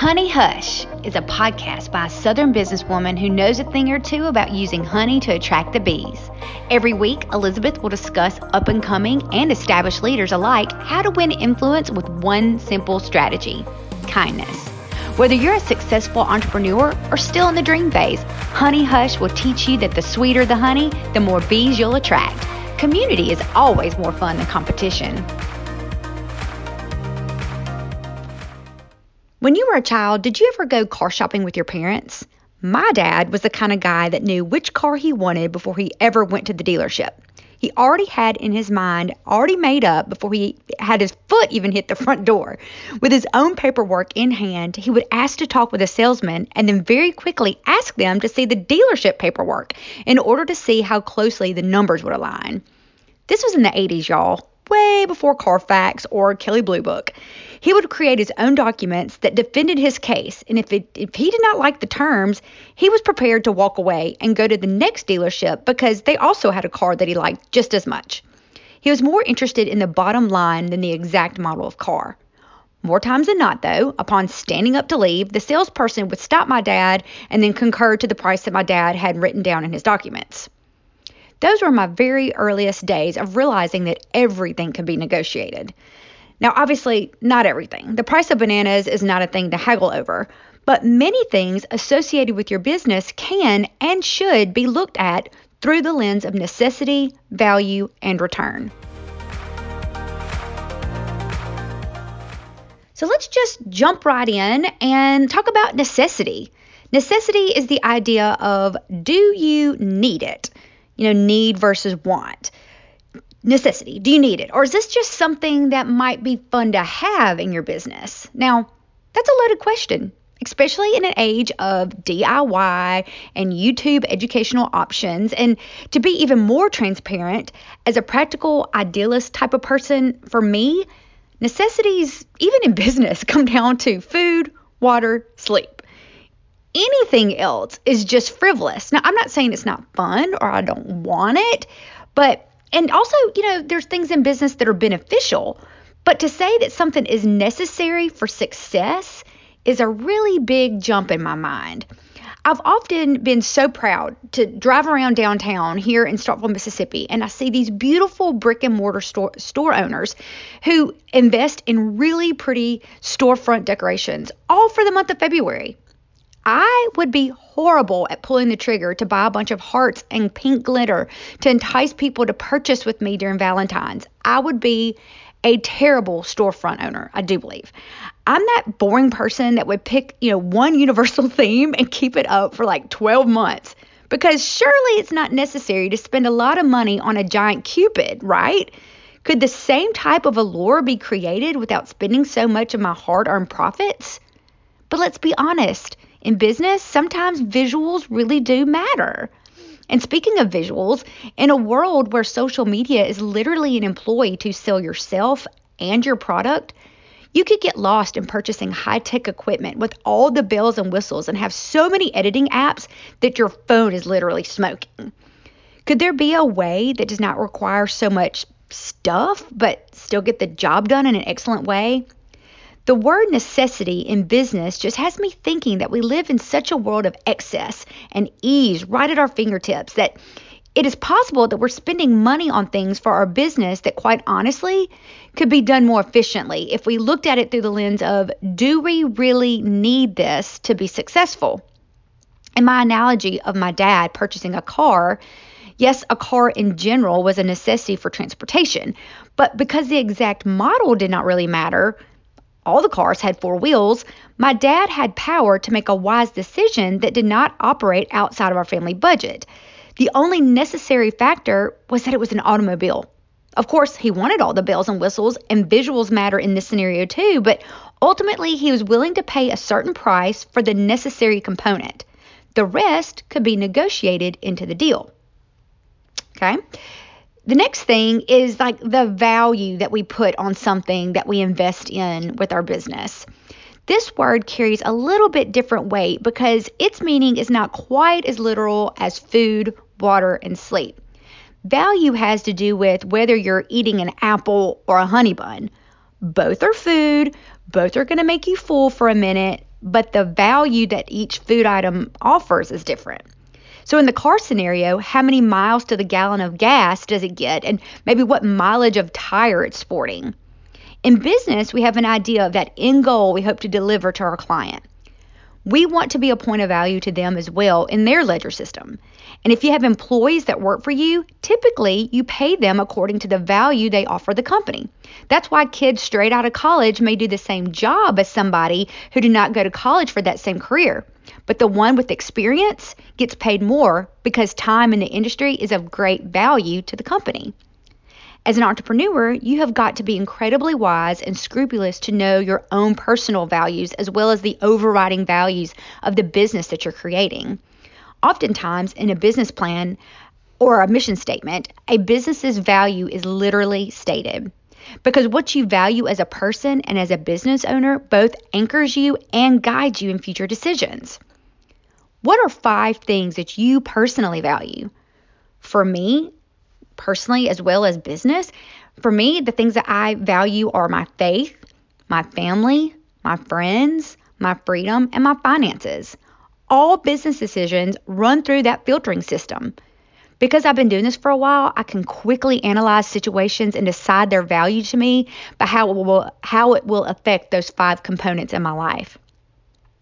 Honey Hush is a podcast by a Southern businesswoman who knows a thing or two about using honey to attract the bees. Every week, Elizabeth will discuss up and coming and established leaders alike how to win influence with one simple strategy kindness. Whether you're a successful entrepreneur or still in the dream phase, Honey Hush will teach you that the sweeter the honey, the more bees you'll attract. Community is always more fun than competition. When you were a child, did you ever go car shopping with your parents? My dad was the kind of guy that knew which car he wanted before he ever went to the dealership. He already had in his mind, already made up before he had his foot even hit the front door. With his own paperwork in hand, he would ask to talk with a salesman and then very quickly ask them to see the dealership paperwork in order to see how closely the numbers would align. This was in the 80s, y'all, way before Carfax or Kelley Blue Book. He would create his own documents that defended his case, and if, it, if he did not like the terms, he was prepared to walk away and go to the next dealership because they also had a car that he liked just as much. He was more interested in the bottom line than the exact model of car. More times than not, though, upon standing up to leave, the salesperson would stop my dad and then concur to the price that my dad had written down in his documents. Those were my very earliest days of realizing that everything could be negotiated. Now, obviously, not everything. The price of bananas is not a thing to haggle over, but many things associated with your business can and should be looked at through the lens of necessity, value, and return. So let's just jump right in and talk about necessity. Necessity is the idea of do you need it? You know, need versus want necessity? Do you need it? Or is this just something that might be fun to have in your business? Now, that's a loaded question, especially in an age of DIY and YouTube educational options. And to be even more transparent, as a practical idealist type of person, for me, necessities, even in business, come down to food, water, sleep. Anything else is just frivolous. Now, I'm not saying it's not fun or I don't want it, but and also, you know, there's things in business that are beneficial, but to say that something is necessary for success is a really big jump in my mind. I've often been so proud to drive around downtown here in Starkville, Mississippi, and I see these beautiful brick and mortar store, store owners who invest in really pretty storefront decorations, all for the month of February. I would be horrible at pulling the trigger to buy a bunch of hearts and pink glitter to entice people to purchase with me during Valentine's. I would be a terrible storefront owner, I do believe. I'm that boring person that would pick, you know, one universal theme and keep it up for like 12 months. Because surely it's not necessary to spend a lot of money on a giant cupid, right? Could the same type of allure be created without spending so much of my hard earned profits? But let's be honest, in business, sometimes visuals really do matter. And speaking of visuals, in a world where social media is literally an employee to sell yourself and your product, you could get lost in purchasing high tech equipment with all the bells and whistles and have so many editing apps that your phone is literally smoking. Could there be a way that does not require so much stuff but still get the job done in an excellent way? The word necessity in business just has me thinking that we live in such a world of excess and ease right at our fingertips that it is possible that we're spending money on things for our business that, quite honestly, could be done more efficiently if we looked at it through the lens of do we really need this to be successful? In my analogy of my dad purchasing a car, yes, a car in general was a necessity for transportation, but because the exact model did not really matter, all the cars had four wheels, my dad had power to make a wise decision that did not operate outside of our family budget. The only necessary factor was that it was an automobile. Of course, he wanted all the bells and whistles, and visuals matter in this scenario too, but ultimately he was willing to pay a certain price for the necessary component. The rest could be negotiated into the deal. Okay? The next thing is like the value that we put on something that we invest in with our business. This word carries a little bit different weight because its meaning is not quite as literal as food, water, and sleep. Value has to do with whether you're eating an apple or a honey bun. Both are food, both are going to make you full for a minute, but the value that each food item offers is different. So, in the car scenario, how many miles to the gallon of gas does it get, and maybe what mileage of tire it's sporting? In business, we have an idea of that end goal we hope to deliver to our client. We want to be a point of value to them as well in their ledger system. And if you have employees that work for you, typically you pay them according to the value they offer the company. That's why kids straight out of college may do the same job as somebody who did not go to college for that same career. But the one with experience gets paid more because time in the industry is of great value to the company. As an entrepreneur, you have got to be incredibly wise and scrupulous to know your own personal values as well as the overriding values of the business that you're creating. Oftentimes, in a business plan or a mission statement, a business's value is literally stated. Because what you value as a person and as a business owner both anchors you and guides you in future decisions. What are five things that you personally value? For me, personally as well as business, for me, the things that I value are my faith, my family, my friends, my freedom, and my finances. All business decisions run through that filtering system. Because I've been doing this for a while, I can quickly analyze situations and decide their value to me by how it will, how it will affect those five components in my life.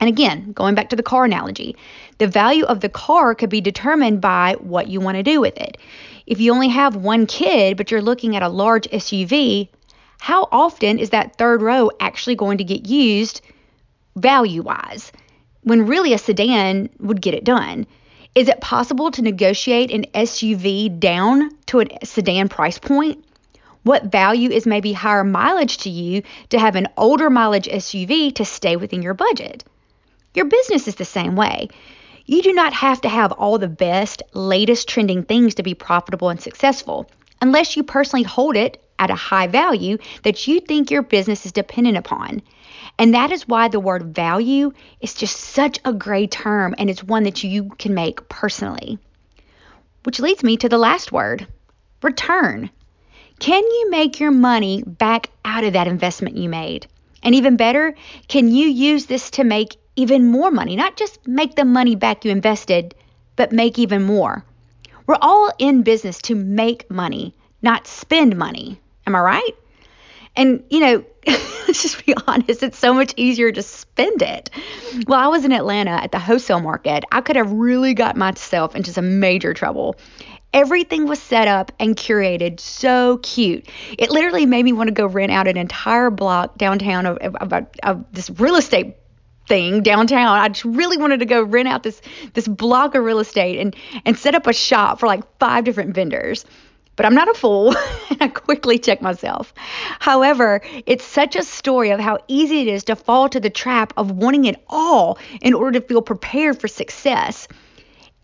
And again, going back to the car analogy, the value of the car could be determined by what you want to do with it. If you only have one kid, but you're looking at a large SUV, how often is that third row actually going to get used value wise when really a sedan would get it done? Is it possible to negotiate an SUV down to a sedan price point? What value is maybe higher mileage to you to have an older mileage SUV to stay within your budget? Your business is the same way. You do not have to have all the best, latest trending things to be profitable and successful, unless you personally hold it at a high value that you think your business is dependent upon. And that is why the word value is just such a great term and it's one that you can make personally. Which leads me to the last word return. Can you make your money back out of that investment you made? And even better, can you use this to make even more money, not just make the money back you invested, but make even more. We're all in business to make money, not spend money. Am I right? And, you know, let's just be honest, it's so much easier to spend it. Well, I was in Atlanta at the wholesale market. I could have really got myself into some major trouble. Everything was set up and curated so cute. It literally made me want to go rent out an entire block downtown of, of, of, of this real estate thing downtown. I just really wanted to go rent out this this block of real estate and and set up a shop for like five different vendors. But I'm not a fool, and I quickly check myself. However, it's such a story of how easy it is to fall to the trap of wanting it all in order to feel prepared for success.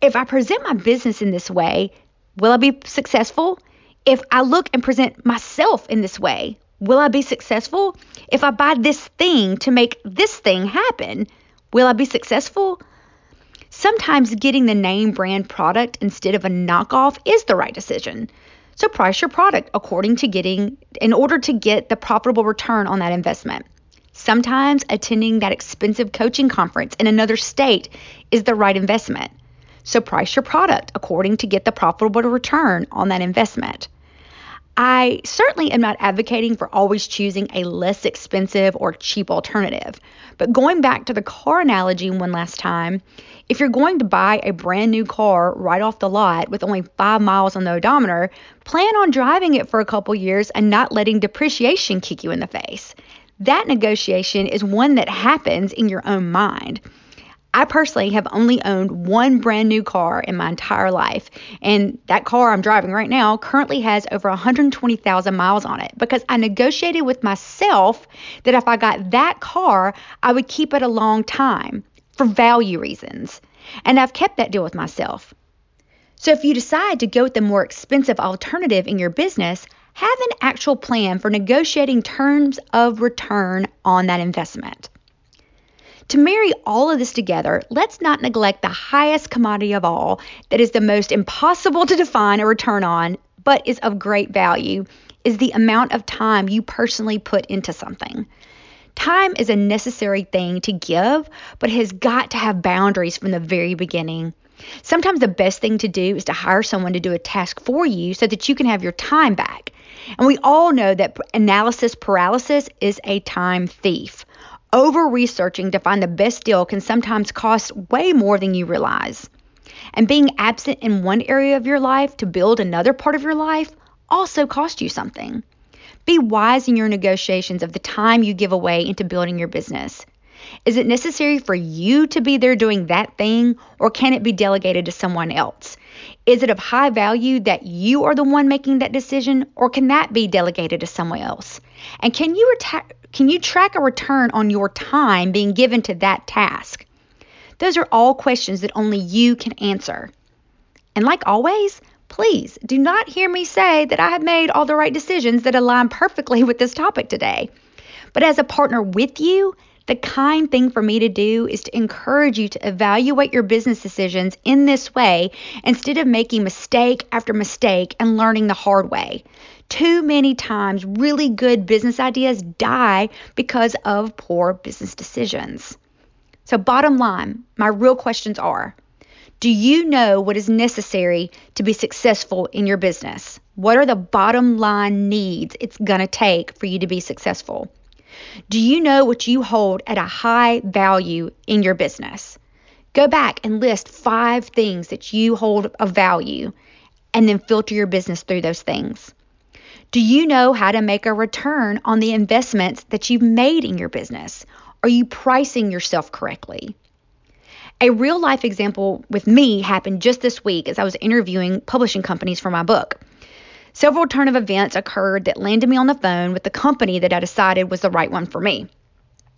If I present my business in this way, will I be successful? If I look and present myself in this way, Will I be successful? If I buy this thing to make this thing happen, will I be successful? Sometimes getting the name brand product instead of a knockoff is the right decision. So price your product according to getting in order to get the profitable return on that investment. Sometimes attending that expensive coaching conference in another state is the right investment. So price your product according to get the profitable return on that investment. I certainly am not advocating for always choosing a less expensive or cheap alternative. But going back to the car analogy one last time, if you're going to buy a brand new car right off the lot with only five miles on the odometer, plan on driving it for a couple years and not letting depreciation kick you in the face. That negotiation is one that happens in your own mind. I personally have only owned one brand new car in my entire life. And that car I'm driving right now currently has over 120,000 miles on it because I negotiated with myself that if I got that car, I would keep it a long time for value reasons. And I've kept that deal with myself. So if you decide to go with the more expensive alternative in your business, have an actual plan for negotiating terms of return on that investment. To marry all of this together, let's not neglect the highest commodity of all that is the most impossible to define a return on, but is of great value, is the amount of time you personally put into something. Time is a necessary thing to give, but has got to have boundaries from the very beginning. Sometimes the best thing to do is to hire someone to do a task for you so that you can have your time back. And we all know that analysis paralysis is a time thief. Over researching to find the best deal can sometimes cost way more than you realize. And being absent in one area of your life to build another part of your life also costs you something. Be wise in your negotiations of the time you give away into building your business. Is it necessary for you to be there doing that thing, or can it be delegated to someone else? Is it of high value that you are the one making that decision, or can that be delegated to someone else? And can you reta- can you track a return on your time being given to that task? Those are all questions that only you can answer. And like always, please do not hear me say that I have made all the right decisions that align perfectly with this topic today. But as a partner with you, the kind thing for me to do is to encourage you to evaluate your business decisions in this way instead of making mistake after mistake and learning the hard way. Too many times, really good business ideas die because of poor business decisions. So, bottom line, my real questions are Do you know what is necessary to be successful in your business? What are the bottom line needs it's going to take for you to be successful? Do you know what you hold at a high value in your business? Go back and list five things that you hold of value and then filter your business through those things. Do you know how to make a return on the investments that you've made in your business? Are you pricing yourself correctly? A real life example with me happened just this week as I was interviewing publishing companies for my book. Several turn of events occurred that landed me on the phone with the company that I decided was the right one for me.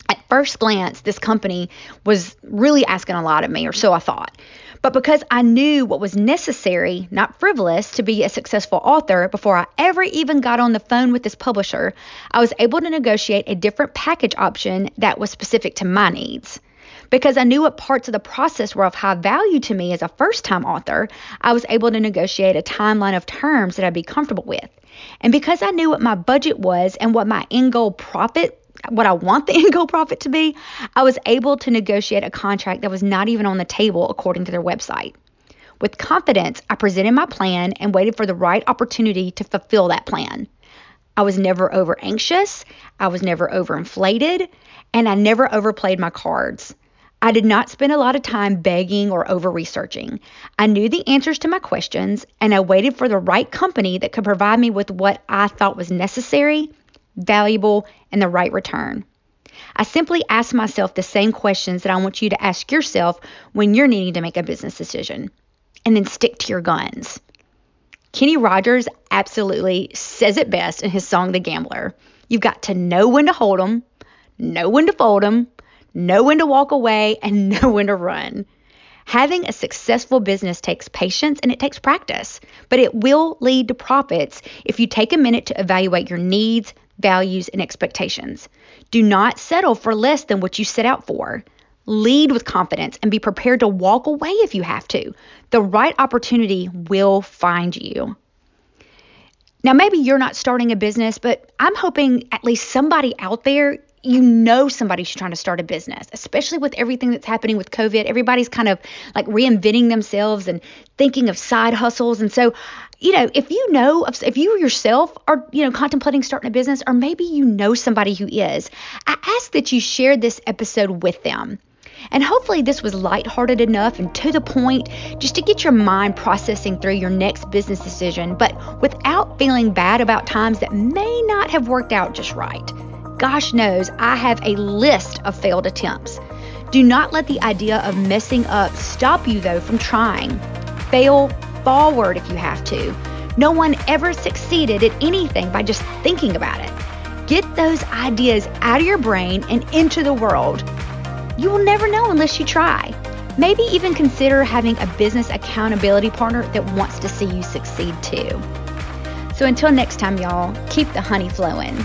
At first glance, this company was really asking a lot of me, or so I thought. But because I knew what was necessary, not frivolous, to be a successful author before I ever even got on the phone with this publisher, I was able to negotiate a different package option that was specific to my needs. Because I knew what parts of the process were of high value to me as a first time author, I was able to negotiate a timeline of terms that I'd be comfortable with. And because I knew what my budget was and what my end goal profit what I want the end goal profit to be, I was able to negotiate a contract that was not even on the table according to their website. With confidence, I presented my plan and waited for the right opportunity to fulfill that plan. I was never over anxious, I was never over inflated, and I never overplayed my cards. I did not spend a lot of time begging or over researching. I knew the answers to my questions and I waited for the right company that could provide me with what I thought was necessary, valuable, and the right return. I simply asked myself the same questions that I want you to ask yourself when you're needing to make a business decision, and then stick to your guns. Kenny Rogers absolutely says it best in his song The Gambler. You've got to know when to hold them, know when to fold them, know when to walk away, and know when to run. Having a successful business takes patience and it takes practice, but it will lead to profits if you take a minute to evaluate your needs, values, and expectations. Do not settle for less than what you set out for. Lead with confidence and be prepared to walk away if you have to. The right opportunity will find you. Now, maybe you're not starting a business, but I'm hoping at least somebody out there you know somebody's trying to start a business, especially with everything that's happening with COVID. Everybody's kind of like reinventing themselves and thinking of side hustles. And so, you know, if you know, if you yourself are, you know, contemplating starting a business, or maybe you know somebody who is, I ask that you share this episode with them. And hopefully, this was lighthearted enough and to the point just to get your mind processing through your next business decision, but without feeling bad about times that may not have worked out just right. Gosh knows I have a list of failed attempts. Do not let the idea of messing up stop you, though, from trying. Fail forward if you have to. No one ever succeeded at anything by just thinking about it. Get those ideas out of your brain and into the world. You will never know unless you try. Maybe even consider having a business accountability partner that wants to see you succeed too. So until next time, y'all, keep the honey flowing.